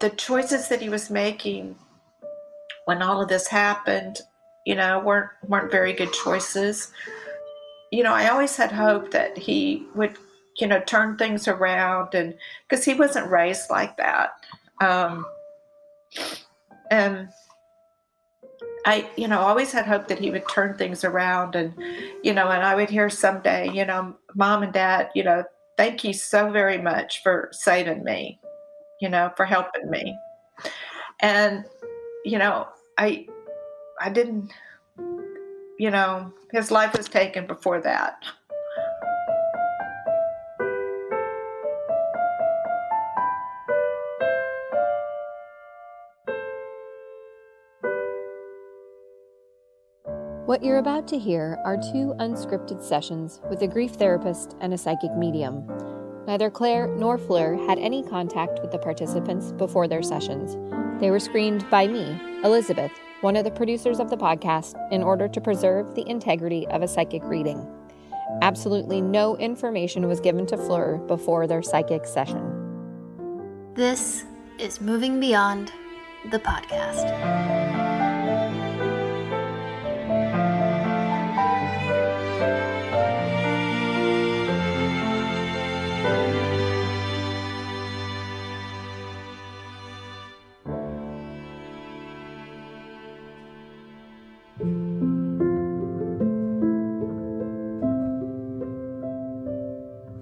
the choices that he was making when all of this happened, you know, weren't weren't very good choices. You know, I always had hope that he would, you know, turn things around, and because he wasn't raised like that, um, and I, you know, always had hope that he would turn things around, and you know, and I would hear someday, you know, mom and dad, you know, thank you so very much for saving me you know, for helping me. And, you know, I I didn't you know, his life was taken before that. What you're about to hear are two unscripted sessions with a grief therapist and a psychic medium. Neither Claire nor Fleur had any contact with the participants before their sessions. They were screened by me, Elizabeth, one of the producers of the podcast, in order to preserve the integrity of a psychic reading. Absolutely no information was given to Fleur before their psychic session. This is Moving Beyond the podcast.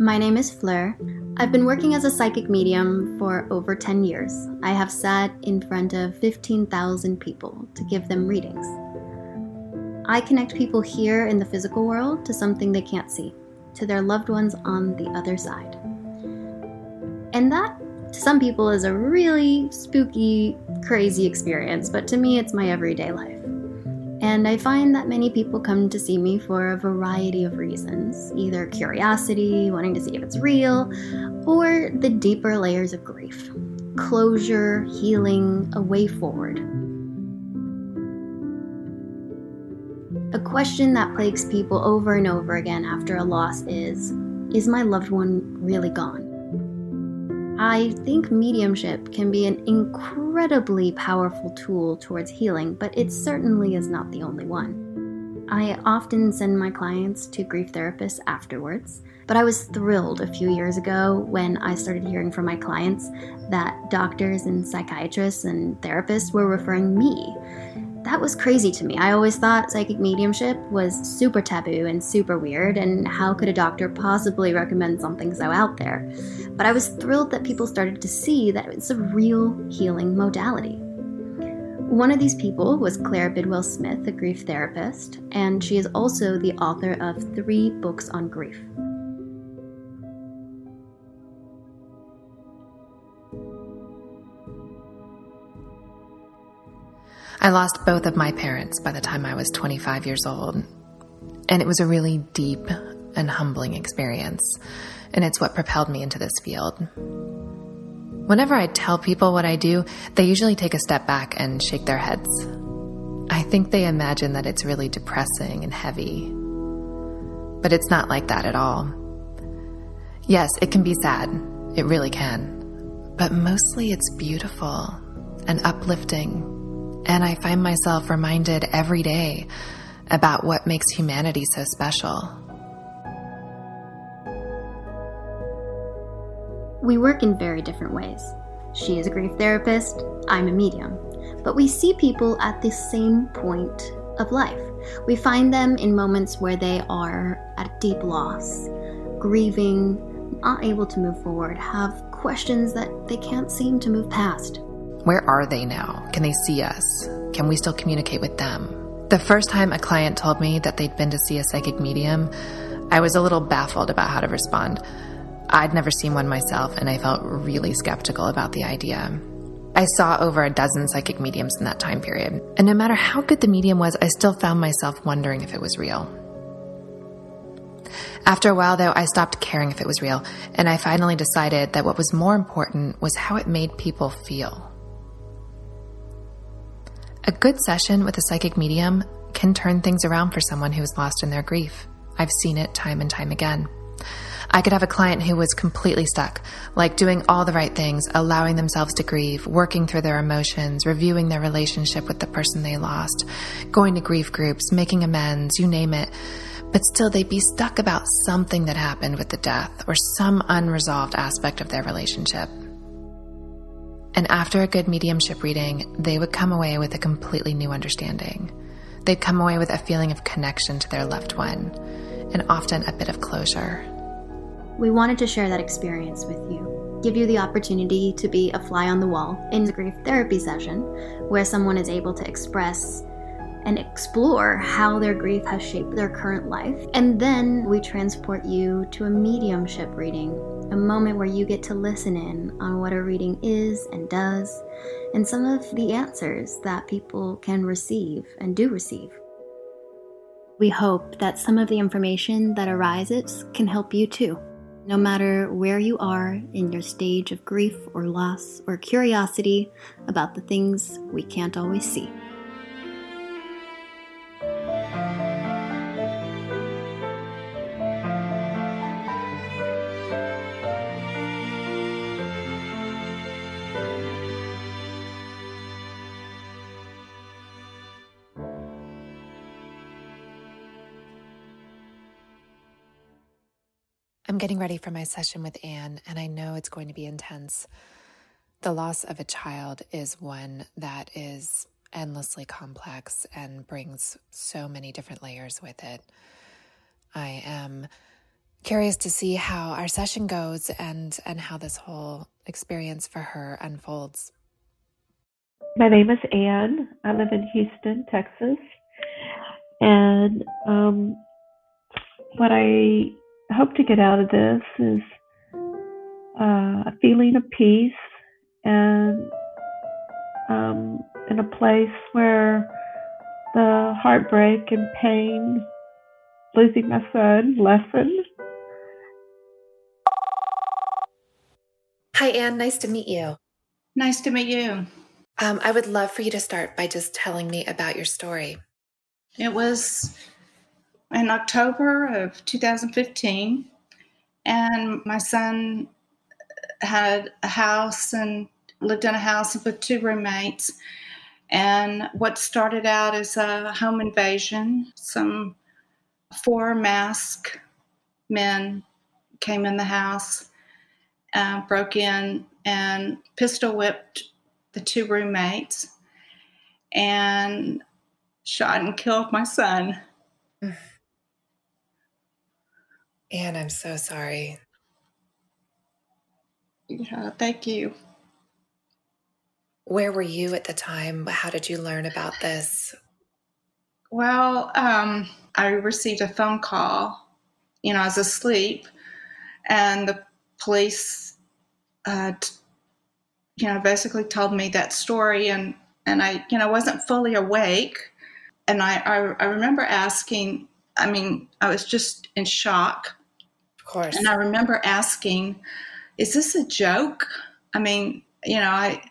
My name is Fleur. I've been working as a psychic medium for over 10 years. I have sat in front of 15,000 people to give them readings. I connect people here in the physical world to something they can't see, to their loved ones on the other side. And that, to some people, is a really spooky, crazy experience, but to me, it's my everyday life. And I find that many people come to see me for a variety of reasons either curiosity, wanting to see if it's real, or the deeper layers of grief closure, healing, a way forward. A question that plagues people over and over again after a loss is Is my loved one really gone? I think mediumship can be an incredibly powerful tool towards healing, but it certainly is not the only one. I often send my clients to grief therapists afterwards, but I was thrilled a few years ago when I started hearing from my clients that doctors and psychiatrists and therapists were referring me that was crazy to me. I always thought psychic mediumship was super taboo and super weird, and how could a doctor possibly recommend something so out there? But I was thrilled that people started to see that it's a real healing modality. One of these people was Claire Bidwell Smith, a grief therapist, and she is also the author of three books on grief. I lost both of my parents by the time I was 25 years old. And it was a really deep and humbling experience. And it's what propelled me into this field. Whenever I tell people what I do, they usually take a step back and shake their heads. I think they imagine that it's really depressing and heavy. But it's not like that at all. Yes, it can be sad. It really can. But mostly it's beautiful and uplifting and I find myself reminded every day about what makes humanity so special. We work in very different ways. She is a grief therapist, I'm a medium. But we see people at the same point of life. We find them in moments where they are at deep loss, grieving, not able to move forward, have questions that they can't seem to move past. Where are they now? Can they see us? Can we still communicate with them? The first time a client told me that they'd been to see a psychic medium, I was a little baffled about how to respond. I'd never seen one myself, and I felt really skeptical about the idea. I saw over a dozen psychic mediums in that time period, and no matter how good the medium was, I still found myself wondering if it was real. After a while, though, I stopped caring if it was real, and I finally decided that what was more important was how it made people feel. A good session with a psychic medium can turn things around for someone who is lost in their grief. I've seen it time and time again. I could have a client who was completely stuck, like doing all the right things, allowing themselves to grieve, working through their emotions, reviewing their relationship with the person they lost, going to grief groups, making amends, you name it. But still, they'd be stuck about something that happened with the death or some unresolved aspect of their relationship. And after a good mediumship reading, they would come away with a completely new understanding. They'd come away with a feeling of connection to their loved one and often a bit of closure. We wanted to share that experience with you, give you the opportunity to be a fly on the wall in a grief therapy session where someone is able to express and explore how their grief has shaped their current life. And then we transport you to a mediumship reading, a moment where you get to listen in on what a reading is and does, and some of the answers that people can receive and do receive. We hope that some of the information that arises can help you too, no matter where you are in your stage of grief or loss or curiosity about the things we can't always see. I'm getting ready for my session with Anne, and I know it's going to be intense. The loss of a child is one that is endlessly complex and brings so many different layers with it. I am curious to see how our session goes and and how this whole experience for her unfolds. My name is Anne. I live in Houston, Texas, and um, what I hope to get out of this is uh, a feeling of peace and um, in a place where the heartbreak and pain, losing my son, lessen. Hi, Anne. Nice to meet you. Nice to meet you. Um, I would love for you to start by just telling me about your story. It was in October of 2015, and my son had a house and lived in a house with two roommates. And what started out as a home invasion, some four masked men came in the house, uh, broke in, and pistol whipped the two roommates and shot and killed my son. Anne, I'm so sorry. Yeah, thank you. Where were you at the time? How did you learn about this? Well, um, I received a phone call. You know, I was asleep, and the police, uh, t- you know, basically told me that story, and and I, you know, wasn't fully awake, and I, I, I remember asking. I mean, I was just in shock. Course. And I remember asking, "Is this a joke?" I mean, you know, I,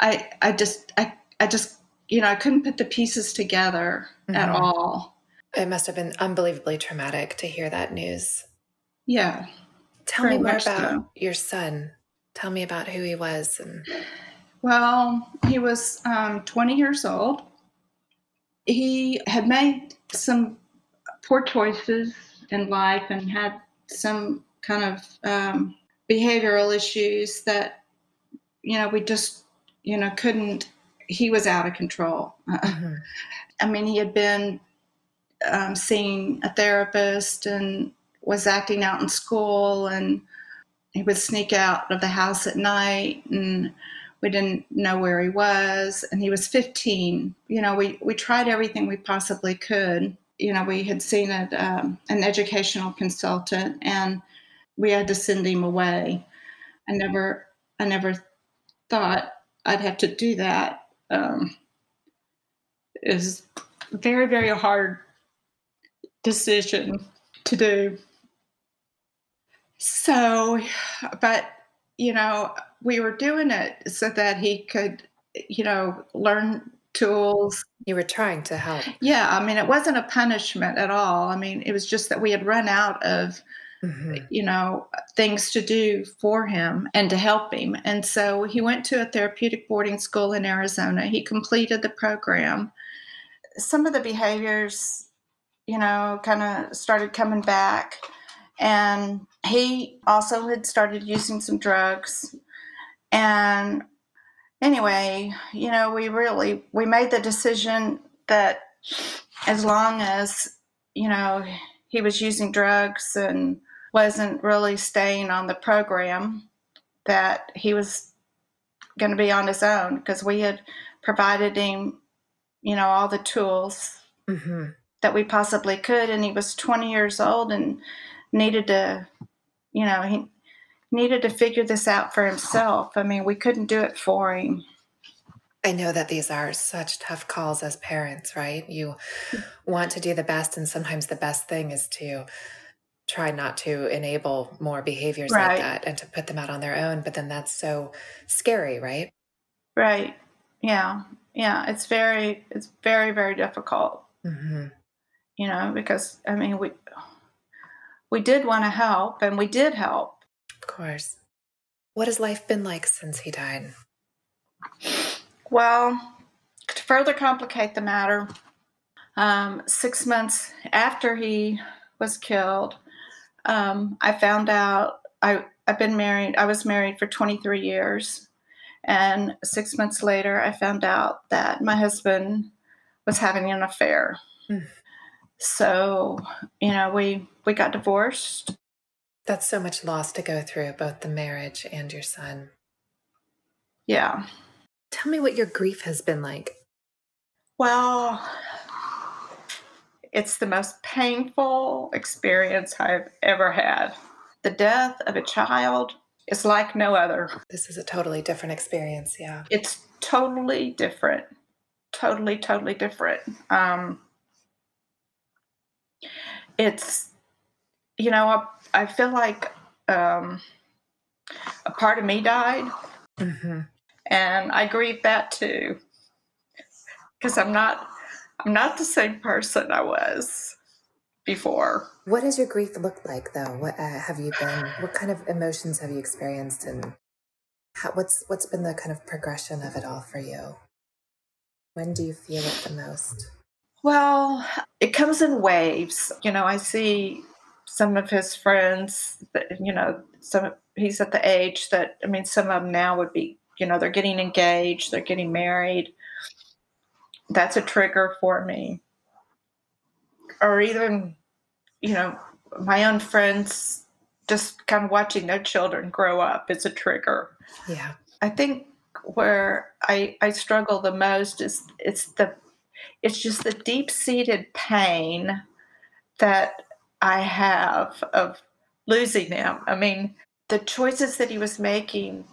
I, I just, I, I just, you know, I couldn't put the pieces together at Mhm. all. It must have been unbelievably traumatic to hear that news. Yeah. Tell me more about so. your son. Tell me about who he was and Well, he was um, 20 years old. He had made some poor choices in life and had some kind of um, behavioral issues that, you know, we just, you know, couldn't, he was out of control. I mean, he had been um, seeing a therapist and was acting out in school, and he would sneak out of the house at night, and we didn't know where he was. And he was 15. You know, we we tried everything we possibly could. You know, we had seen a, um, an educational consultant, and we had to send him away. I never, I never thought I'd have to do that. Um, it was very, very hard decision to do. So, but, you know, we were doing it so that he could, you know, learn tools. you were trying to help. Yeah, I mean, it wasn't a punishment at all. I mean, it was just that we had run out of mm-hmm. you know, things to do for him and to help him. And so he went to a therapeutic boarding school in Arizona. He completed the program. Some of the behaviors, you know, kind of started coming back. And he also had started using some drugs. And anyway, you know, we really we made the decision that as long as, you know, he was using drugs and wasn't really staying on the program that he was going to be on his own because we had provided him, you know, all the tools mm-hmm. that we possibly could. And he was 20 years old and needed to, you know, he needed to figure this out for himself. I mean, we couldn't do it for him. I know that these are such tough calls as parents, right? You want to do the best, and sometimes the best thing is to try not to enable more behaviors right. like that and to put them out on their own. But then that's so scary, right? Right. Yeah. Yeah. It's very, it's very, very difficult. Mm-hmm. You know, because I mean, we we did want to help, and we did help. Of course. What has life been like since he died? Well, to further complicate the matter, um, six months after he was killed, um, I found out I, I've been married, I was married for 23 years. And six months later, I found out that my husband was having an affair. Mm. So, you know, we, we got divorced. That's so much loss to go through, both the marriage and your son. Yeah. Tell me what your grief has been like. Well, it's the most painful experience I've ever had. The death of a child is like no other. This is a totally different experience, yeah. It's totally different. Totally, totally different. Um, it's, you know, I, I feel like um, a part of me died. Mm-hmm. And I grieve that too. Because I'm not I'm not the same person I was before. What does your grief look like, though? What uh, have you been? What kind of emotions have you experienced, and how, what's what's been the kind of progression of it all for you? When do you feel it the most? Well, it comes in waves. You know, I see some of his friends. That, you know, some he's at the age that I mean, some of them now would be. You know, they're getting engaged, they're getting married that's a trigger for me. Or even, you know, my own friends just kind of watching their children grow up is a trigger. Yeah. I think where I I struggle the most is it's the it's just the deep seated pain that I have of losing him. I mean, the choices that he was making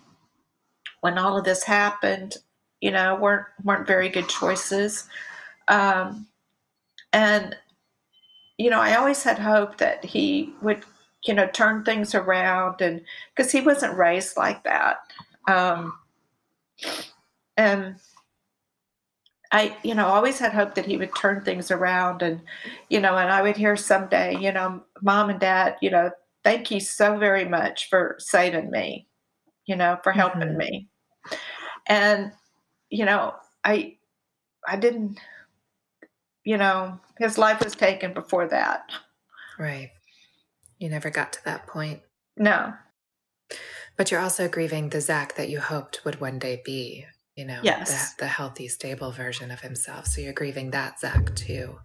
when all of this happened, you know, weren't weren't very good choices. Um, and you know, I always had hope that he would, you know, turn things around, and because he wasn't raised like that. Um, and I, you know, always had hope that he would turn things around, and you know, and I would hear someday, you know, mom and dad, you know, thank you so very much for saving me, you know, for helping mm-hmm. me. And you know, I I didn't you know, his life was taken before that. Right. You never got to that point. No. But you're also grieving the Zach that you hoped would one day be, you know, yes. the, the healthy, stable version of himself. So you're grieving that Zach too.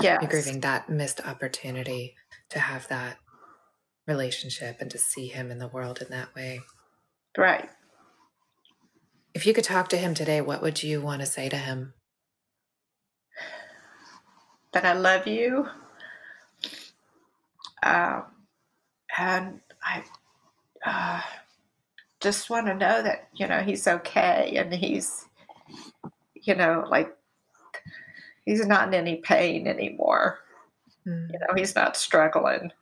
Yeah. You're grieving that missed opportunity to have that relationship and to see him in the world in that way. Right. If you could talk to him today, what would you want to say to him? That I love you. Um, and I uh, just want to know that, you know, he's okay and he's, you know, like he's not in any pain anymore. Mm. You know, he's not struggling.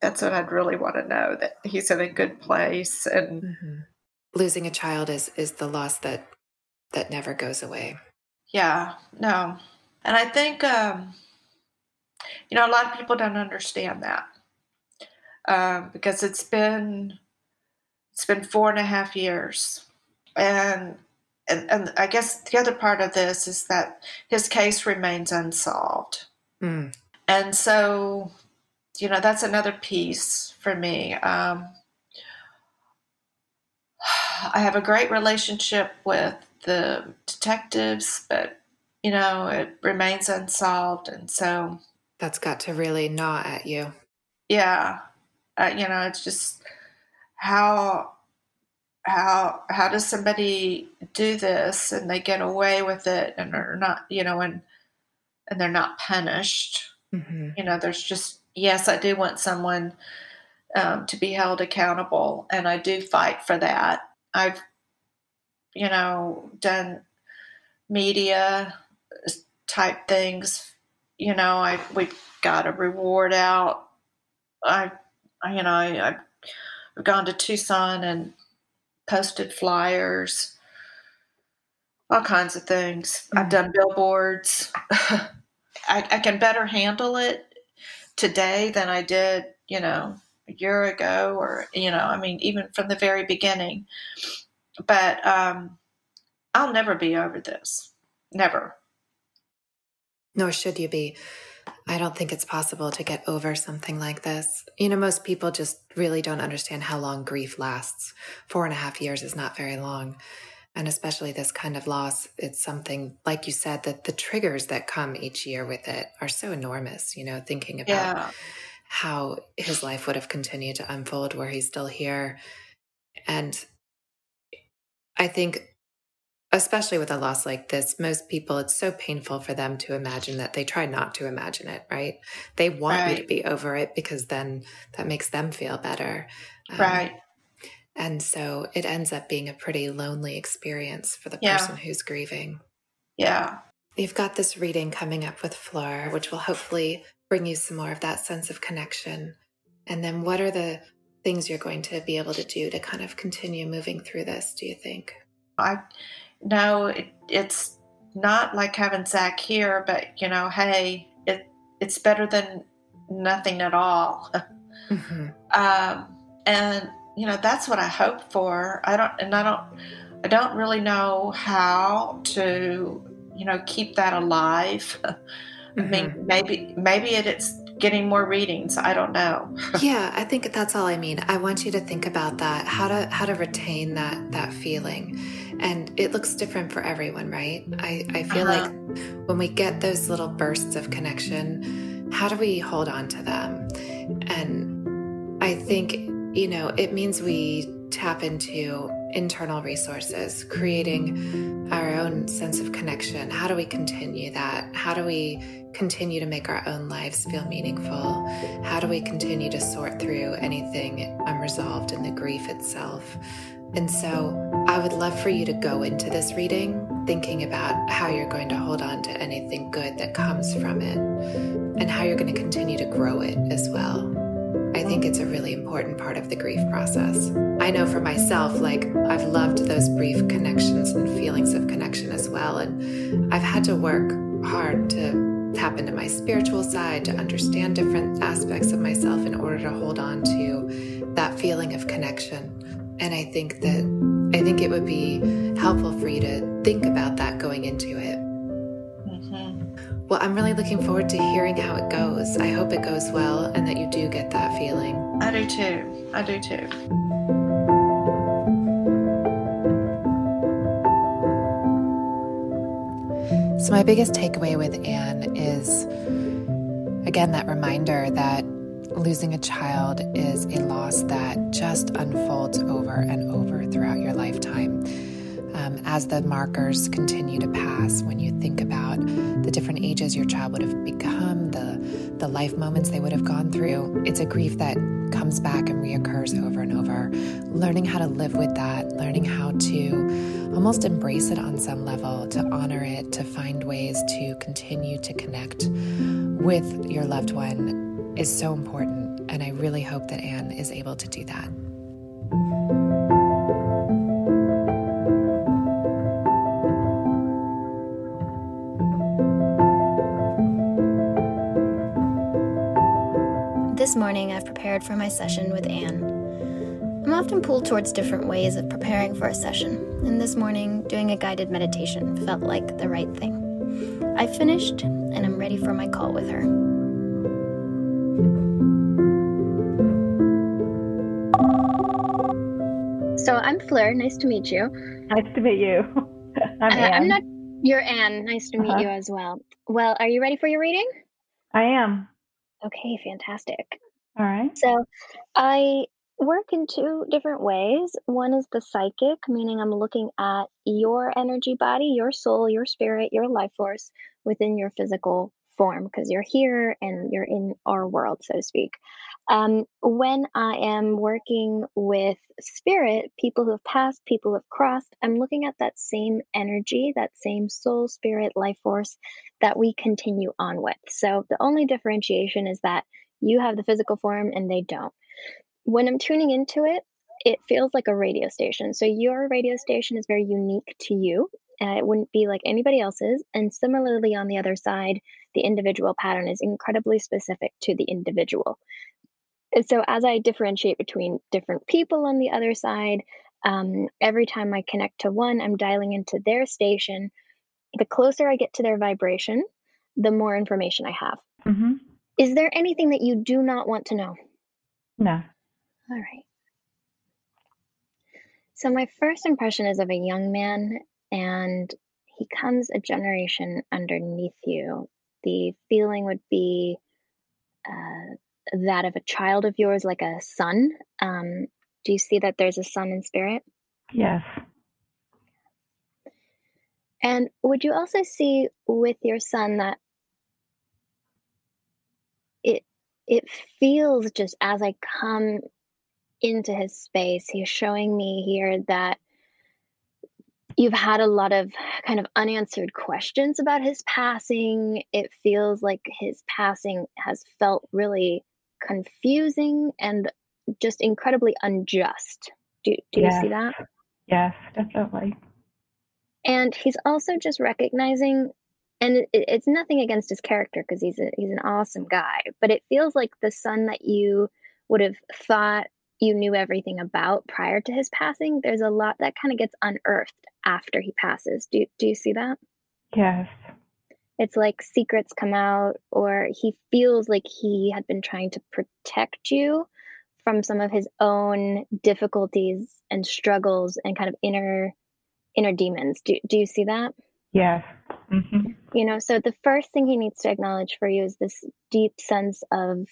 That's what I'd really want to know that he's in a good place and. Mm-hmm losing a child is is the loss that that never goes away. Yeah, no. And I think um you know a lot of people don't understand that. um, because it's been it's been four and a half years, and, and and I guess the other part of this is that his case remains unsolved, mm. and so you know that's another piece for me. Um, I have a great relationship with the detectives, but you know it remains unsolved, and so that's got to really gnaw at you. Yeah, uh, you know, it's just how how how does somebody do this and they get away with it and are not, you know, and and they're not punished. Mm-hmm. You know, there's just yes, I do want someone um, to be held accountable, and I do fight for that. I've, you know, done media type things. You know, I we've got a reward out. I, you know, I, I've gone to Tucson and posted flyers, all kinds of things. Mm-hmm. I've done billboards. I, I can better handle it today than I did, you know, a year ago or you know i mean even from the very beginning but um i'll never be over this never nor should you be i don't think it's possible to get over something like this. You know most people just really don't understand how long grief lasts. Four and a half years is not very long. And especially this kind of loss it's something like you said that the triggers that come each year with it are so enormous you know thinking about yeah. how his life would have continued to unfold were he still here. And I think, especially with a loss like this, most people, it's so painful for them to imagine that they try not to imagine it, right? They want right. you to be over it because then that makes them feel better. Um, right. And so it ends up being a pretty lonely experience for the yeah. person who's grieving. Yeah. You've got this reading coming up with Fleur, which will hopefully bring you some more of that sense of connection? And then what are the things you're going to be able to do to kind of continue moving through this, do you think? I know it, it's not like having Zach here, but you know, hey, it it's better than nothing at all. Mm-hmm. um, and you know, that's what I hope for. I don't, and I don't, I don't really know how to, you know, keep that alive. Mm-hmm. I mean, mm-hmm. maybe maybe it's getting more readings. I don't know. yeah, I think that's all I mean. I want you to think about that. How to how to retain that that feeling. And it looks different for everyone, right? I, I feel uh-huh. like when we get those little bursts of connection, how do we hold on to them? And I think, you know, it means we tap into internal resources, creating our own sense of connection. How do we continue that? How do we continue to make our own lives feel meaningful? How do we continue to sort through anything unresolved in the grief itself? And so I would love for you to go into this reading thinking about how you're going to hold on to anything good that comes from it and how you're going to continue to grow it as well. I think it's a really important part of the grief process. I know for myself, like, I've loved those brief connections and feelings of connection as well. And I've had to work hard to tap into my spiritual side, to understand different aspects of myself in order to hold on to that feeling of connection. And I think that I think it would be helpful for you to think about that going into it well, I'm really looking forward to hearing how it goes. I hope it goes well and that you do get that feeling. I do too. I do too. So, my biggest takeaway with Anne is again that reminder that losing a child is a loss that just unfolds over and over throughout your lifetime um, as the markers continue to pass, when you think about the different ages your child would have become, the, the life moments they would have gone through, it's a grief that comes back and reoccurs over and over. Learning how to live with that, learning how to almost embrace it on some level, to honor it, to find ways to continue to connect with your loved one is so important. And I really hope that Anne is able to do that. This morning, I've prepared for my session with Anne. I'm often pulled towards different ways of preparing for a session, and this morning, doing a guided meditation felt like the right thing. I finished, and I'm ready for my call with her. So I'm Fleur. Nice to meet you. Nice to meet you. I'm Uh, Anne. I'm not. You're Anne. Nice to meet Uh-huh. you as well. Well, are you ready for your reading? I am. Okay, fantastic. All right. So I work in two different ways. One is the psychic, meaning I'm looking at your energy body, your soul, your spirit, your life force within your physical form because you're here and you're in our world, so to speak. Um, when I am working with spirit, people who have passed, people who have crossed, I'm looking at that same energy, that same soul, spirit, life force that we continue on with. So the only differentiation is that you have the physical form and they don't. When I'm tuning into it, it feels like a radio station. So your radio station is very unique to you. Uh, it wouldn't be like anybody else's. And similarly, on the other side, the individual pattern is incredibly specific to the individual. And so as I differentiate between different people on the other side, um, every time I connect to one, I'm dialing into their station. The closer I get to their vibration, the more information I have. Mm-hmm. Is there anything that you do not want to know? No. All right. So, my first impression is of a young man, and he comes a generation underneath you. The feeling would be uh, that of a child of yours, like a son. Um, do you see that there's a son in spirit? Yes. And would you also see with your son that it it feels just as I come into his space, he's showing me here that you've had a lot of kind of unanswered questions about his passing. It feels like his passing has felt really confusing and just incredibly unjust. Do, do you see that? Yes, definitely. And he's also just recognizing and it, it's nothing against his character because he's a, he's an awesome guy but it feels like the son that you would have thought you knew everything about prior to his passing there's a lot that kind of gets unearthed after he passes do, do you see that Yes. it's like secrets come out or he feels like he had been trying to protect you from some of his own difficulties and struggles and kind of inner inner demons do, do you see that Yes. Mm-hmm. you know so the first thing he needs to acknowledge for you is this deep sense of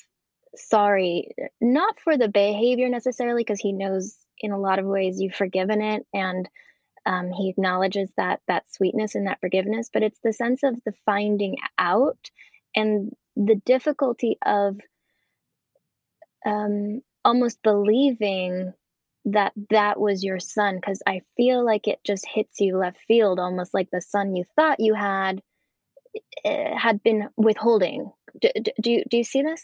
sorry not for the behavior necessarily because he knows in a lot of ways you've forgiven it and um, he acknowledges that that sweetness and that forgiveness but it's the sense of the finding out and the difficulty of um, almost believing that that was your son because i feel like it just hits you left field almost like the son you thought you had uh, had been withholding do, do, do you do you see this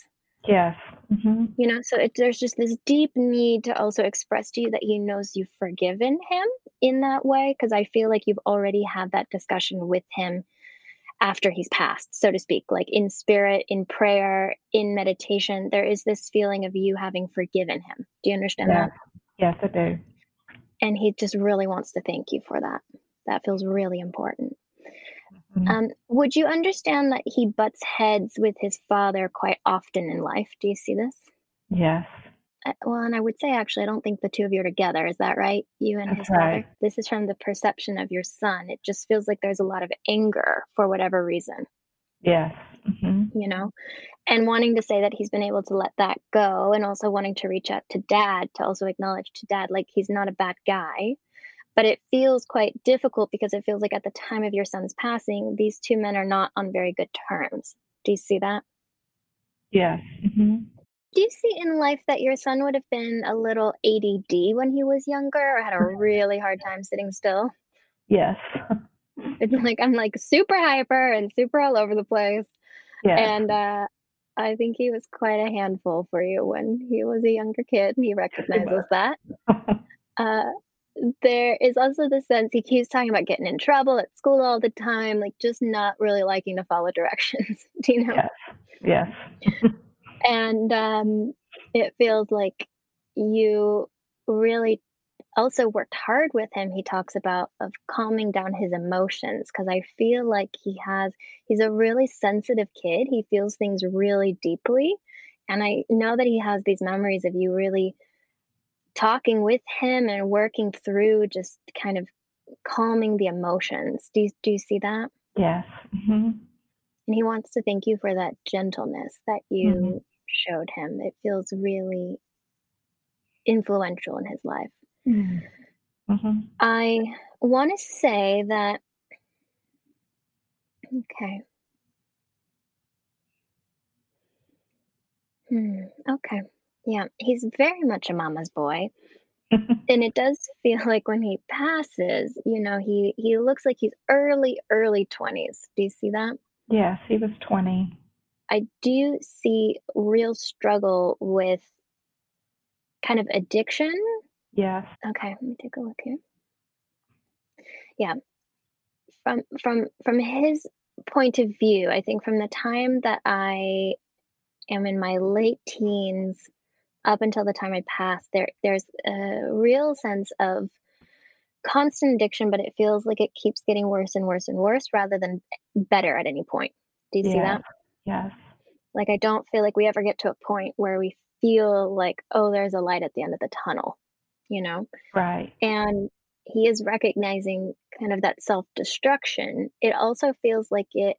Yes. Mm-hmm. you know so it, there's just this deep need to also express to you that he knows you've forgiven him in that way because i feel like you've already had that discussion with him after he's passed so to speak like in spirit in prayer in meditation there is this feeling of you having forgiven him do you understand Yes. that Yes, I do. and he just really wants to thank you for that that feels really important Mhm. um, would you understand that he butts heads with his father quite often in life do you see this Yes. Uh, well, and I would say actually, I don't think the two of you are together. Is that right? You and That's his father? right. This is from the perception of your son. It just feels like there's a lot of anger for whatever reason, Yes. Mm-hmm. you know, and wanting to say that he's been able to let that go and also wanting to reach out to dad to also acknowledge to dad, like he's not a bad guy. But it feels quite difficult because it feels like at the time of your son's passing, these two men are not on very good terms. Do you see that? Yes. Mm-hmm. Do you see in life that your son would have been a little ADD when he was younger or had a really hard time sitting still? Yes. It's like I'm like super hyper and super all over the place. Yes. And uh, I think he was quite a handful for you when he was a younger kid. He recognizes that. Uh, there is also the sense he keeps talking about getting in trouble at school all the time, like just not really liking to follow directions. Do you know? yes. Yes. and um, it feels like you really also worked hard with him he talks about of calming down his emotions because i feel like he has he's a really sensitive kid he feels things really deeply and i know that he has these memories of you really talking with him and working through just kind of calming the emotions do you, do you see that yes mm-hmm. and he wants to thank you for that gentleness that you mm-hmm. showed him it feels really influential in his life Mm-hmm. I want to say that, okay. Hmm, okay. Yeah, he's very much a mama's boy. and it does feel like when he passes, you know, he he looks like he's early early 20s. Do you see that? yes, he was 20. I do see real struggle with kind of addiction Yes. Okay, let me take a look here. Yeah. From from from his point of view, I think from the time that I am in my late teens up until the time I pass, there there's a real sense of constant addiction, but it feels like it keeps getting worse and worse and worse rather than better at any point. Do you see that? Yes. Like I don't feel like we ever get to a point where we feel like, oh, there's a light at the end of the tunnel you know? Right. And he is recognizing kind of that self destruction. It also feels like it,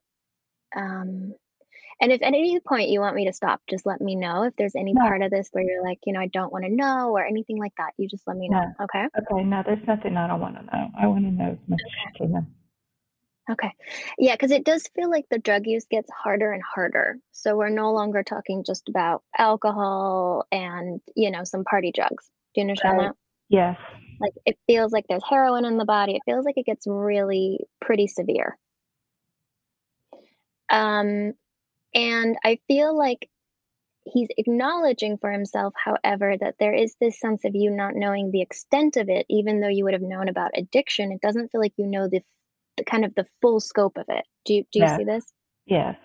um, and if at any point you want me to stop, just let me know. If there's any No. part of this where you're like, you know, I don't want to know or anything like that, you just let me know. No. Okay. Okay. No, there's nothing I don't want to know. I want to know as much as I can. Okay. Yeah, because it does feel like the drug use gets harder and harder. So we're no longer talking just about alcohol and, you know, some party drugs. Do you understand Right. that? Yes. Like it feels like there's heroin in the body. It feels like it gets really pretty severe. Um, and I feel like he's acknowledging for himself, however, that there is this sense of you not knowing the extent of it, even though you would have known about addiction. It doesn't feel like you know the, the kind of the full scope of it. Do you do you Yes. see this? Yes.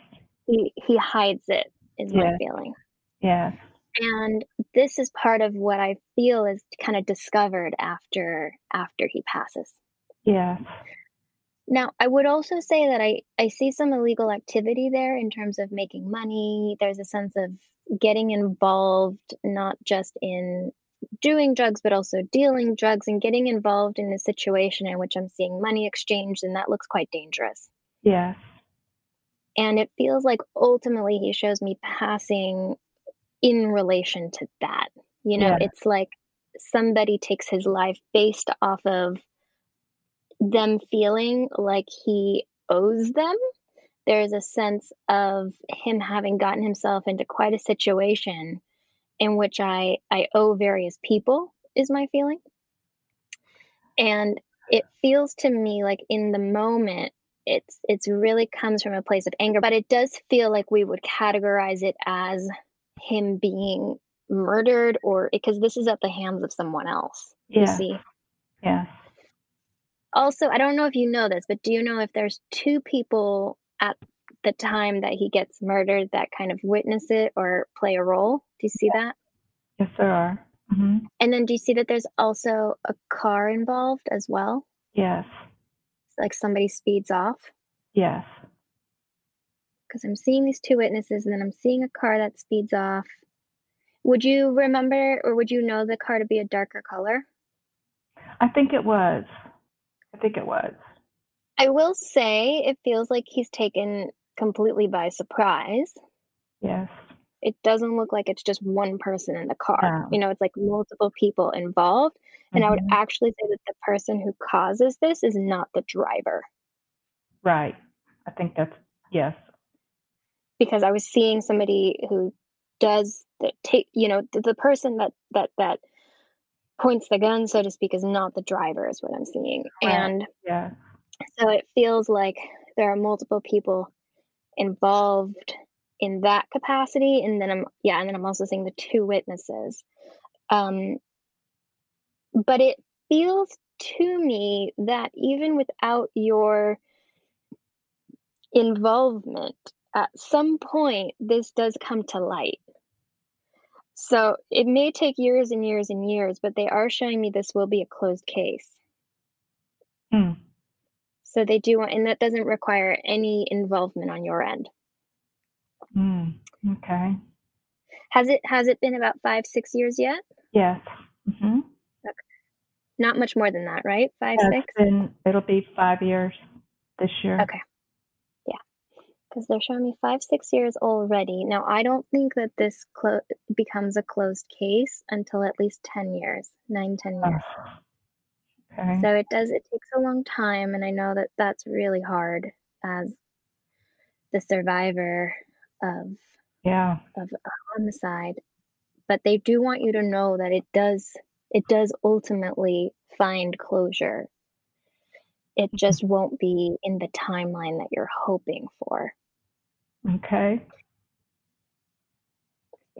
He he hides it, is my feeling. Yes. And this is part of what i feel is kind of discovered after after he passes. Yeah. Now i would also say that i i see some illegal activity there in terms of making money. There's a sense of getting involved not just in doing drugs but also dealing drugs and getting involved in a situation in which i'm seeing money exchanged and that looks quite dangerous. Yeah and it feels like ultimately he shows me passing in relation to that you know Yeah. it's like somebody takes his life based off of them feeling like he owes them there's a sense of him having gotten himself into quite a situation in which i i owe various people is my feeling and it feels to me like in the moment it's it's really comes from a place of anger but it does feel like we would categorize it as him being murdered or because this is at the hands of someone else you Yes. see Yes. also i don't know if you know this but do you know if there's two people at the time that he gets murdered that kind of witness it or play a role do you see that Yes, there are. hmm and then do you see that there's also a car involved as well Yes. like somebody speeds off Yes. Because I'm seeing these two witnesses and then I'm seeing a car that speeds off. Would you remember or would you know the car to be a darker color? I think it was. I think it was. I will say it feels like he's taken completely by surprise. Yes. It doesn't look like it's just one person in the car. No. You know, it's like multiple people involved. And I would Mhm. actually say that the person who causes this is not the driver Right. I think that's yes. Because I was seeing somebody who does the take, you know, the, the person that that that points the gun, so to speak, is not the driver, is what I'm seeing. Correct. And Yes. so it feels like there are multiple people involved in that capacity. And then I'm, yeah, and then I'm also seeing the two witnesses. Um, but it feels to me that even without your involvement, at some point, this does come to light. So it may take years and years and years, but they are showing me this will be a closed case. Hmm. So they do want, and that doesn't require any involvement on your end. Hmm. Okay. Has it has it been about five six years yet? Yes. Mm-hmm. Not much more than that, right? Five Yeah, six. been, it'll be five years this year. Okay. Because they're showing me five, six years already. Now, I don't think that this clo- becomes a closed case until at least 10 years, nine, 10 Oh, years. okay. So it does, it takes a long time. And I know that that's really hard as the survivor of, yeah. of a homicide. But they do want you to know that it does, it does ultimately find closure. It mm-hmm. just won't be in the timeline that you're hoping for. Okay.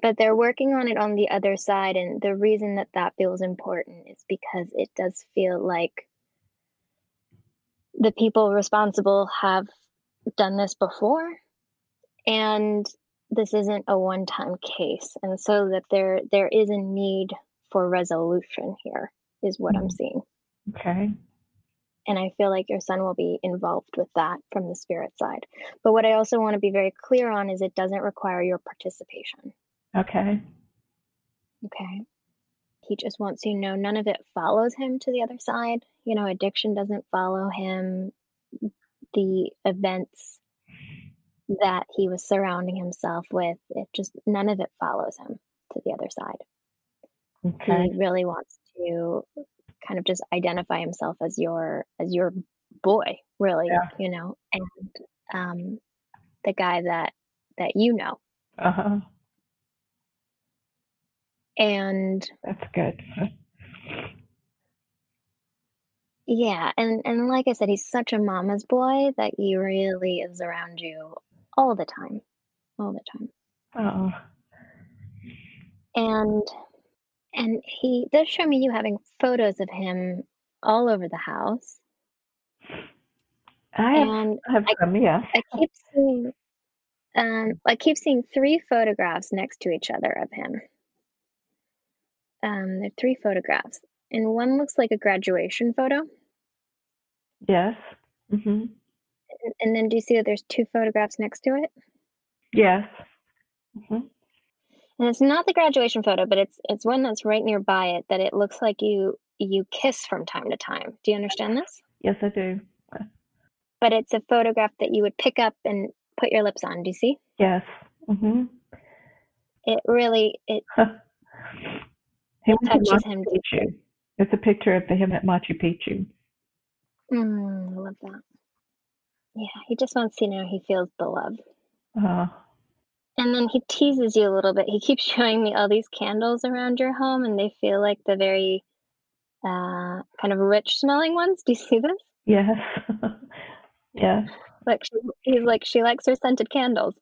but they're working on it on the other side and the reason that that feels important is because it does feel like the people responsible have done this before and this isn't a one-time case and so that there there is a need for resolution here is what i'm Mhm. seeing Okay. And i feel like your son will be involved with that from the spirit side but what i also want to be very clear on is it doesn't require your participation Okay. Okay. He just wants you to know none of it follows him to the other side. You know, addiction doesn't follow him. The events that he was surrounding himself with, it just none of it follows him to the other side. Okay. He really wants to kind of just identify himself as your as your boy, really, Yeah. you know, and um the guy that that you know. Uh huh. And That's good. Yeah, and and like I said, he's such a mama's boy that he really is around you all the time, all the time. Oh. And and he does show me you having photos of him all over the house. I have, And I have I- some, yes. I keep seeing um I keep seeing three photographs next to each other of him. Um, there are three photographs, and one looks like a graduation photo. Yes. Mm-hmm. And, and then do you see that there's two photographs next to it? Yes. Mm-hmm. And it's not the graduation photo, but it's it's one that's right nearby it that it looks like you you kiss from time to time. Do you understand this? Yes, I do. But it's a photograph that you would pick up and put your lips on. Do you see? Yes. Mm-hmm. It really it It touches him Picchu. It's a picture of him at Machu Picchu. mm, I love that. Yeah, he just wants to know he feels the love. Uh, And then he teases you a little bit. He keeps showing me all these candles around your home and they feel like the very uh kind of rich smelling ones. Do you see this? yes. yeah. Like she, he's like she likes her scented candles.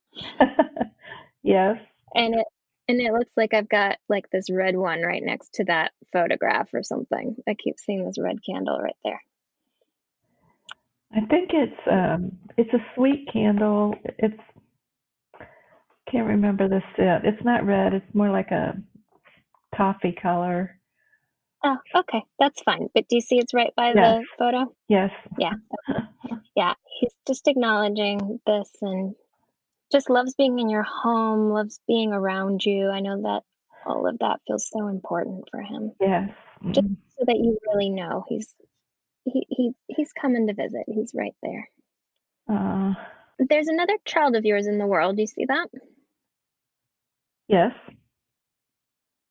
yes. and it and it looks like I've got like this red one right next to that photograph or something. I keep seeing this red candle right there. I think it's um it's a sweet candle. It's can't remember the scent. It's not red. It's more like a coffee color. Oh, okay, that's fine. But do you see it's right by Yes. the photo? Yes. Yeah. Yeah, he's just acknowledging this and just loves being in your home, loves being around you. I know that all of that feels so important for him. Yes. Just so that you really know he's he, he he's coming to visit. He's right there. Uh, There's another child of yours in the world. Do you see that? Yes.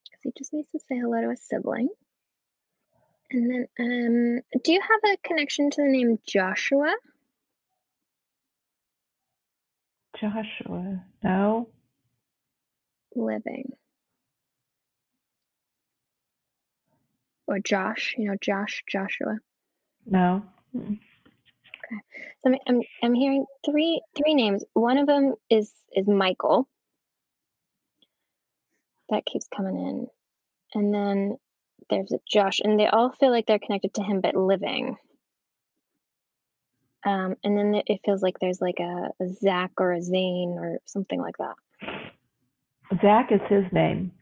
because he just needs to say hello to a sibling. And then, um, do you have a connection to the name Joshua? Joshua. No. Living. Or Josh, you know, Josh, Joshua. No. Mm. So I'm, I'm, I'm hearing three three names. One of them is is Michael. That keeps coming in, and then there's a Josh, and they all feel like they're connected to him, but living. Um, and then it feels like there's like a, a Zach or a Zane or something like that. Zach is his name.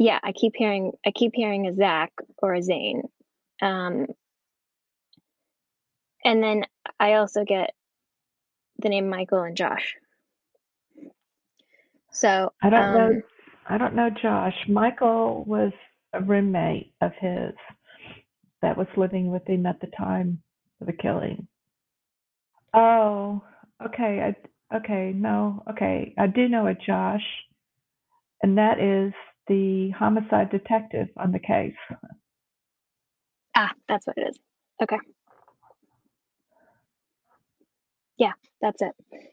yeah, I keep hearing I keep hearing a Zach or a Zane. Um, and then I also get the name Michael and Josh. So I don't um, know. I don't know Josh. Michael was a roommate of his that was living with him at the time of the killing. Oh, okay. I okay. No, okay. I do know a Josh, and that is the homicide detective on the case. Ah, that's what it is. Okay. Yeah, that's it.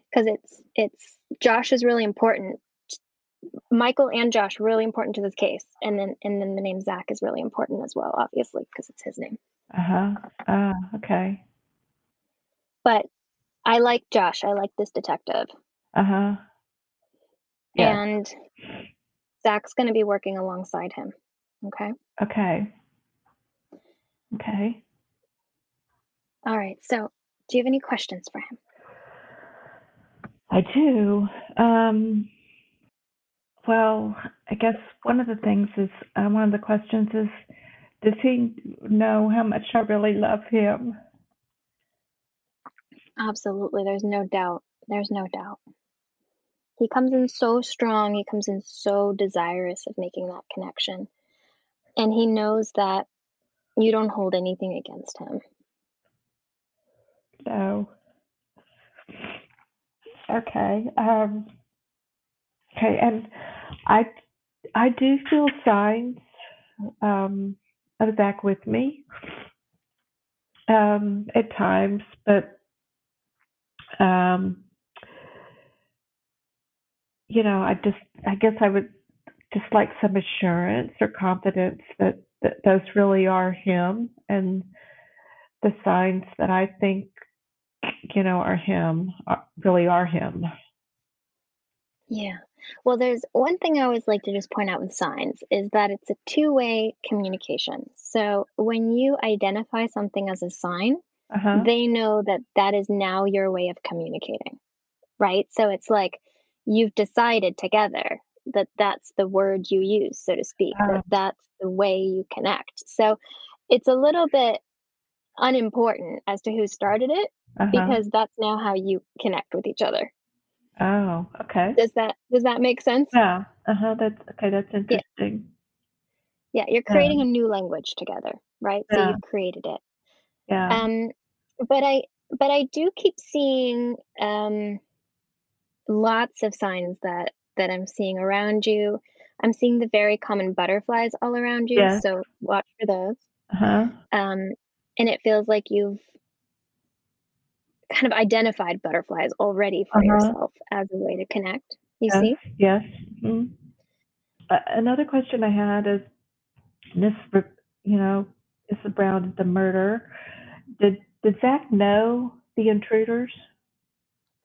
Because it's it's Josh is really important. Michael and Josh really important to this case, and then and then the name Zach is really important as well, obviously, because it's his name. Uh huh. Ah, okay. But I like Josh. I like this detective, Uh huh. Yeah. and Zach's going to be working alongside him. Okay. Okay. Okay. All right. So, do you have any questions for him? I do. Um, well, I guess one of the things is uh, one of the questions is, does he know how much I really love him? Absolutely. There's no doubt. There's no doubt. He comes in so strong. He comes in so desirous of making that connection. And he knows that you don't hold anything against him. So, okay. Um, okay, and I, I do feel signs um, of Zach with me um, at times, but um, you know, I just, I guess I would just like some assurance or confidence that, that those really are him and the signs that I think, you know, are him are, really are him. Yeah. Well, there's one thing I always like to just point out with signs is that it's a two way communication. So when you identify something as a sign, Uh-huh. they know that that is now your way of communicating, right? So it's like you've decided together that that's the word you use, so to speak, Oh. that that's the way you connect. So it's a little bit unimportant as to who started it Uh-huh. because that's now how you connect with each other. Oh, okay. Does that does that make sense? Yeah. Uh-huh. That's okay. That's interesting. Yeah, you're Yeah. creating a new language together, right? So you've created it. Yeah. Um, but I but I do keep seeing um, lots of signs that that I'm seeing around you. I'm seeing the very common butterflies all around you, Yes. so watch for those. Uh-huh. Um, and it feels like you've kind of identified butterflies already for Uh-huh. yourself as a way to connect. You Yes. see? Yes. Mhm. Uh, another question I had is this, you know, is around the murder. Did did Zach know the intruders?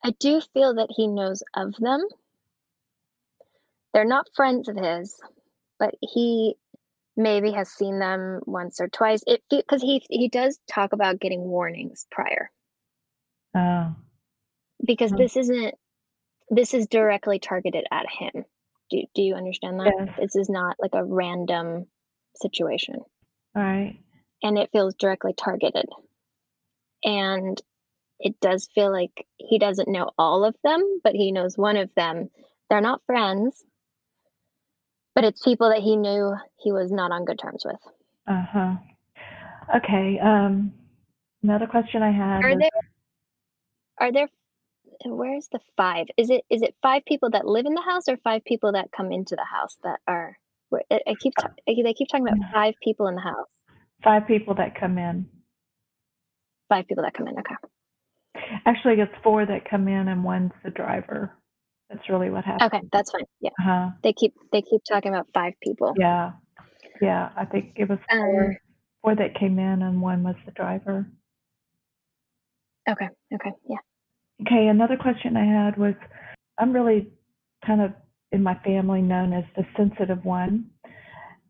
I do feel that he knows of them. They're not friends of his, but he maybe has seen them once or twice. It because he he does talk about getting warnings prior Oh. because Hmm. this isn't this is directly targeted at him. Do do you understand that? This is not like a random situation, All right. and it feels directly targeted. And it does feel like he doesn't know all of them, but he knows one of them. They're not friends, but it's people that he knew he was not on good terms with. Uh-huh. Okay. Um another question I had Are was there are there where's the five? Is it is it five people that live in the house or five people that come into the house that are where- I keep ta- they keep talking about five people in the house. five people that come in. Five people that come in. Okay. Actually, it's four that come in and one's the driver. That's really what happened. Okay, that's fine. Yeah. Uh-huh. They keep they keep talking about five people. Yeah. Yeah. I think it was four, Um, four that came in and one was the driver. Okay. Okay. Yeah. Okay, another question I had was I'm really kind of in my family known as the sensitive one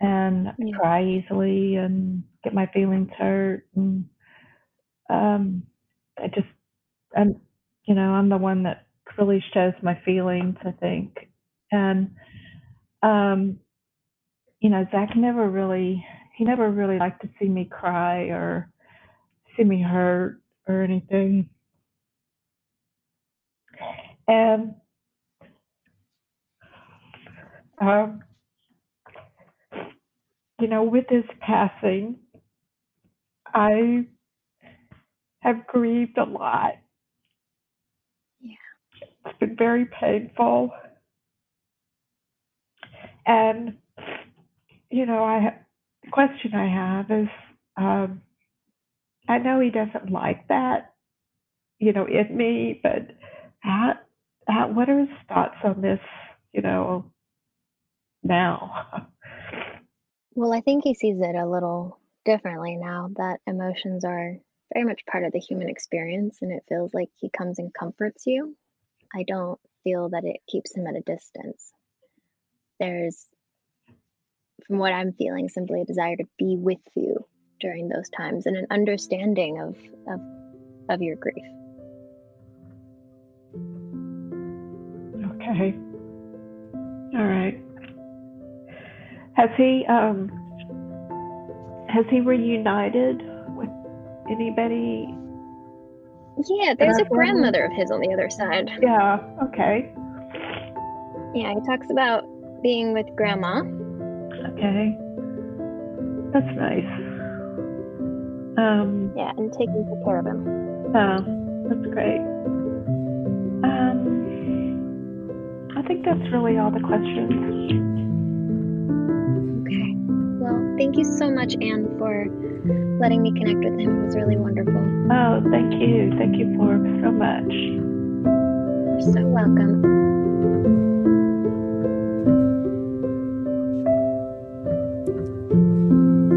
and I Yeah. cry easily and get my feelings hurt and um I just I'm you know, I'm the one that really shows my feelings, I think. And um you know, Zach never really, he never really liked to see me cry or see me hurt or anything. And um, you know, with his passing, I have grieved a lot. Yeah. It's been very painful. And, you know, I the question I have is um, I know he doesn't like that, you know, in me, but how, how, what are his thoughts on this, you know, now? Well, I think he sees it a little differently now that emotions are very much part of the human experience and it feels like he comes and comforts you. I don't feel that it keeps him at a distance. There's, from what I'm feeling, simply a desire to be with you during those times and an understanding of, of, of your grief. Okay. All right. Has he um has he reunited with anybody? Yeah, there's a grandmother of his on the other side. Yeah, okay. Yeah, he talks about being with grandma. Okay. That's nice. Um Yeah, and taking good care of him. oh, that's great. Um I think that's really all the questions. Okay. Well, thank you so much, Anne, for letting me connect with him. It was really wonderful. Oh, thank you. Thank you for so much. You're so welcome.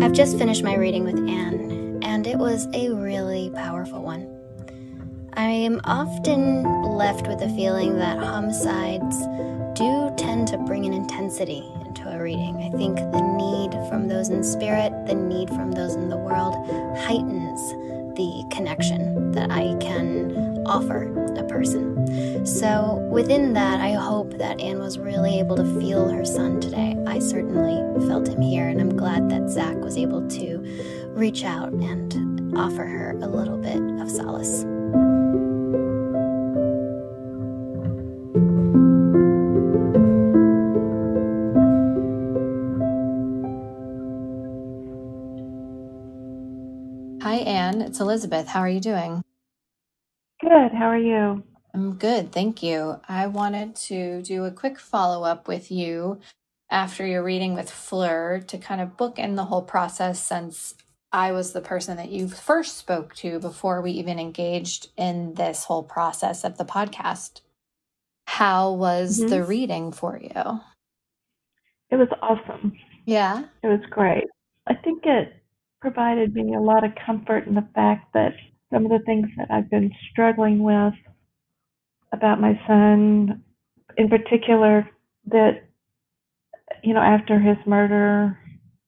I've just finished my reading with Anne, it was a really powerful one. I am often left with the feeling that homicides do tend to bring an intensity into a reading. I think the need from those in spirit, the need from those in the world, heightens the connection that I can offer a person. So, within that, I hope that Anne was really able to feel her son today. I certainly felt him here, and I'm glad that Zach was able to reach out and offer her a little bit of solace. Hi, Anne. It's Elizabeth. How are you doing? Good. How are you? I'm good, thank you. I wanted to do a quick follow up with you after your reading with Fleur to kind of book in the whole process since I was the person that you first spoke to before we even engaged in this whole process of the podcast. How was Mhm. the reading for you? It was awesome. Yeah. It was great. I think it provided me a lot of comfort in the fact that some of the things that I've been struggling with about my son, in particular, that, you know, after his murder,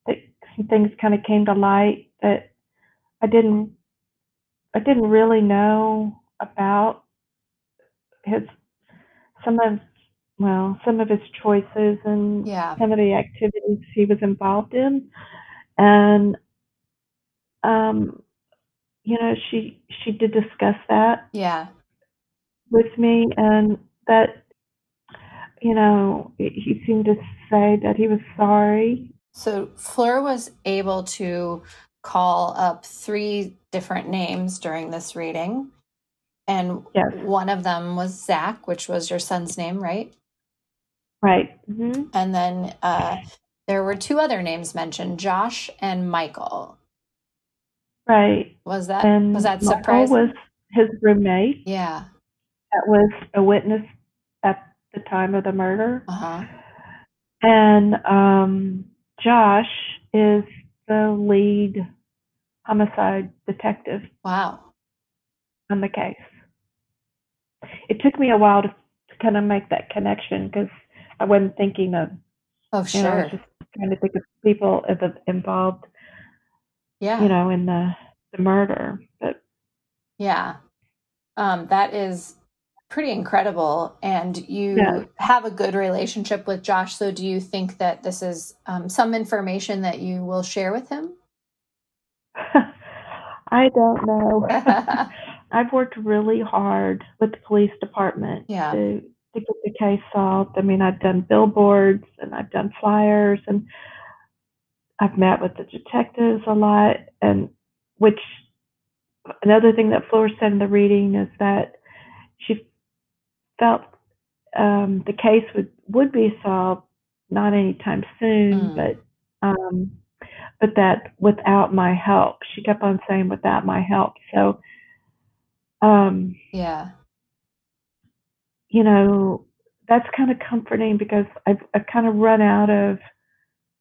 that some things kind of came to light that I didn't, I didn't really know about his, some of, well, some of his choices and Yeah. some of the activities he was involved in and um you know she she did discuss that Yeah. with me and that you know he seemed to say that he was sorry So Fleur was able to call up three different names during this reading. And Yes. one of them was Zach, which was your son's name, right? right hmm And then uh, there were two other names mentioned, Josh and Michael. right Was that and was that Michael was his roommate yeah. that was a witness at the time of the murder Uh huh. and um Josh is the lead homicide detective Wow. on the case. It took me a while to, to kind of make that connection because I wasn't thinking of, Oh you know, I sure. was just trying to think of people involved, yeah. you know, in the, the murder. But Yeah. Um, that is pretty incredible. And you Yeah. have a good relationship with Josh. So, do you think that this is um, some information that you will share with him? I don't know. I've worked really hard with the police department Yeah. to to get the case solved. I mean, I've done billboards and I've done flyers and I've met with the detectives a lot. And which another thing that Flora said in the reading is that she felt um, the case would would be solved not anytime soon, Mm. but um, but that without my help, she kept on saying without my help. So, um, yeah. you know, that's kind of comforting because I've, I've kind of run out of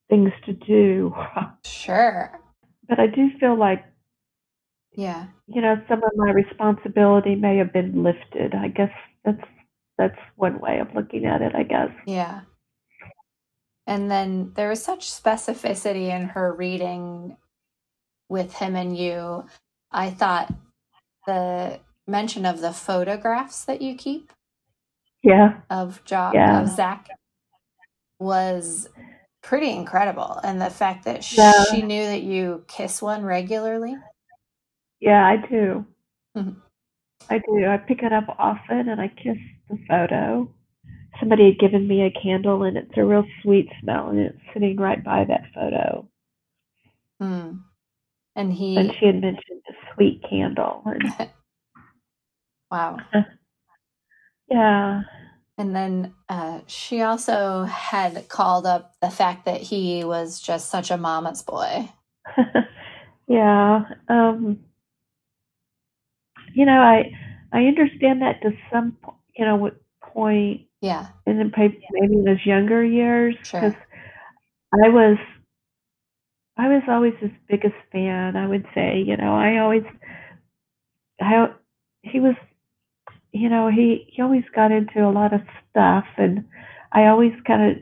things to do. Sure. but I do feel like, Yeah. you know, some of my responsibility may have been lifted. I guess that's that's one way of looking at it, I guess. Yeah. And then there was such specificity in her reading with him and you. I thought the mention of the photographs that you keep Yeah. of job Yeah. of Zach was pretty incredible. And the fact that sh- Yeah. she knew that you kiss one regularly. Yeah, I do. Mhm. I do. I pick it up often and I kiss the photo. Somebody had given me a candle and it's a real sweet smell and it's sitting right by that photo. Hmm. And he, And she had mentioned a sweet candle. And wow. yeah. And then uh, she also had called up the fact that he was just such a mama's boy. yeah. Um you know, I I understand that to some you know what point Yeah, in the pa- maybe in his younger years Sure. I was I was always his biggest fan. I would say, you know, I always I he was you know he he always got into a lot of stuff and I always kind of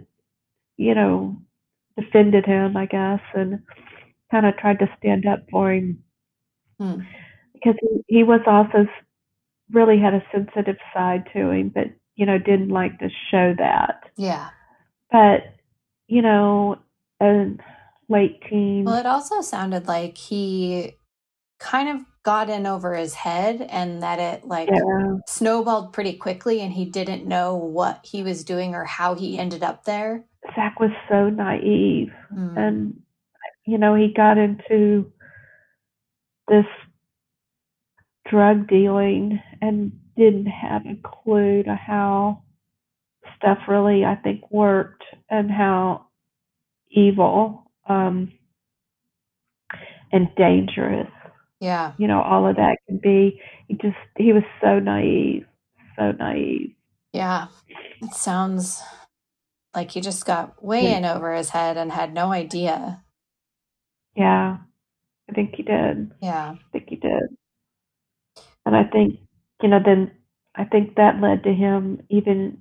you know defended him, I guess, and kind of tried to stand up for him Hmm. because he, he was also really had a sensitive side to him, but you know didn't like to show that. yeah. But you know, in late teens, Well, it also sounded like he kind of got in over his head and that it like yeah, snowballed pretty quickly and he didn't know what he was doing or how he ended up there. Zach was so naive, Hmm. and you know he got into this drug dealing and didn't have a clue to how stuff really I think worked and how evil um and dangerous Yeah. you know all of that can be he just he was so naive so naive Yeah. It sounds like he just got way Yeah. in over his head and had no idea. yeah i think he did Yeah. I think he did. And I think, you know, then I think that led to him even,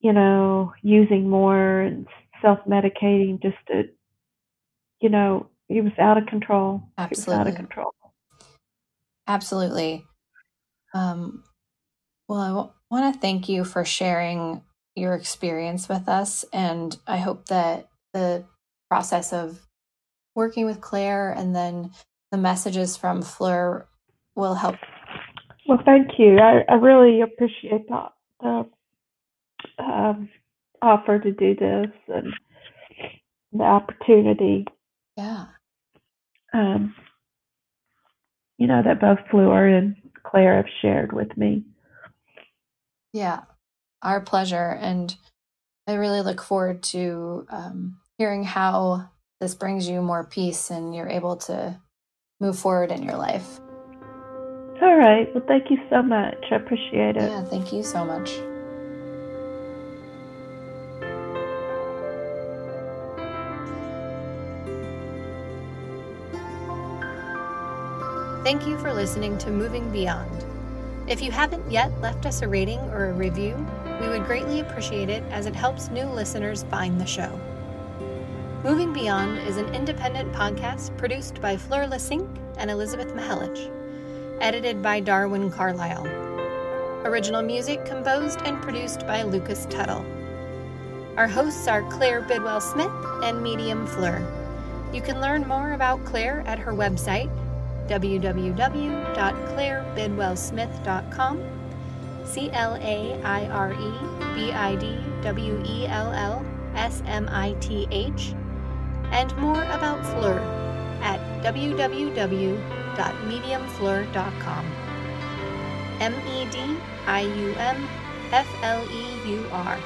you know, using more and self medicating just to, you know, he was out of control. He was out Absolutely. of control. Absolutely. Um, well, I w- want to thank you for sharing your experience with us. And I hope that the process of working with Claire and then the messages from Fleur will help. Well, thank you. I, I really appreciate the, the um, offer to do this and the opportunity. Yeah. Um, you know, that both Fleur and Claire have shared with me. Yeah. Our pleasure. And I really look forward to um, hearing how this brings you more peace and you're able to move forward in your life. All right. Well, thank you so much. I appreciate it. Yeah. Thank you so much. Thank you for listening to Moving Beyond. If you haven't yet left us a rating or a review, we would greatly appreciate it as it helps new listeners find the show. Moving Beyond is an independent podcast produced by Fleur Leussink and Elizabeth Mihelich, edited by Darwin Carlisle. Original music composed and produced by Lucas Tuttle. Our hosts are Claire Bidwell Smith and Medium Fleur. You can learn more about Claire at her website, www.clairebidwellsmith.com, C L A I R E B I D W E L L S M I T H, and more about Fleur at www.mediumfleur.com. M E D I U M F L E U R.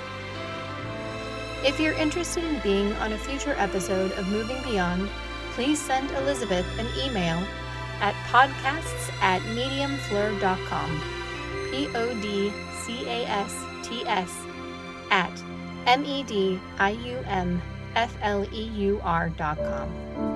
If you're interested in being on a future episode of Moving Beyond, please send Elizabeth an email at podcasts at mediumfleur.com. P O D C A S T S at M E D I U M F L E U R.com.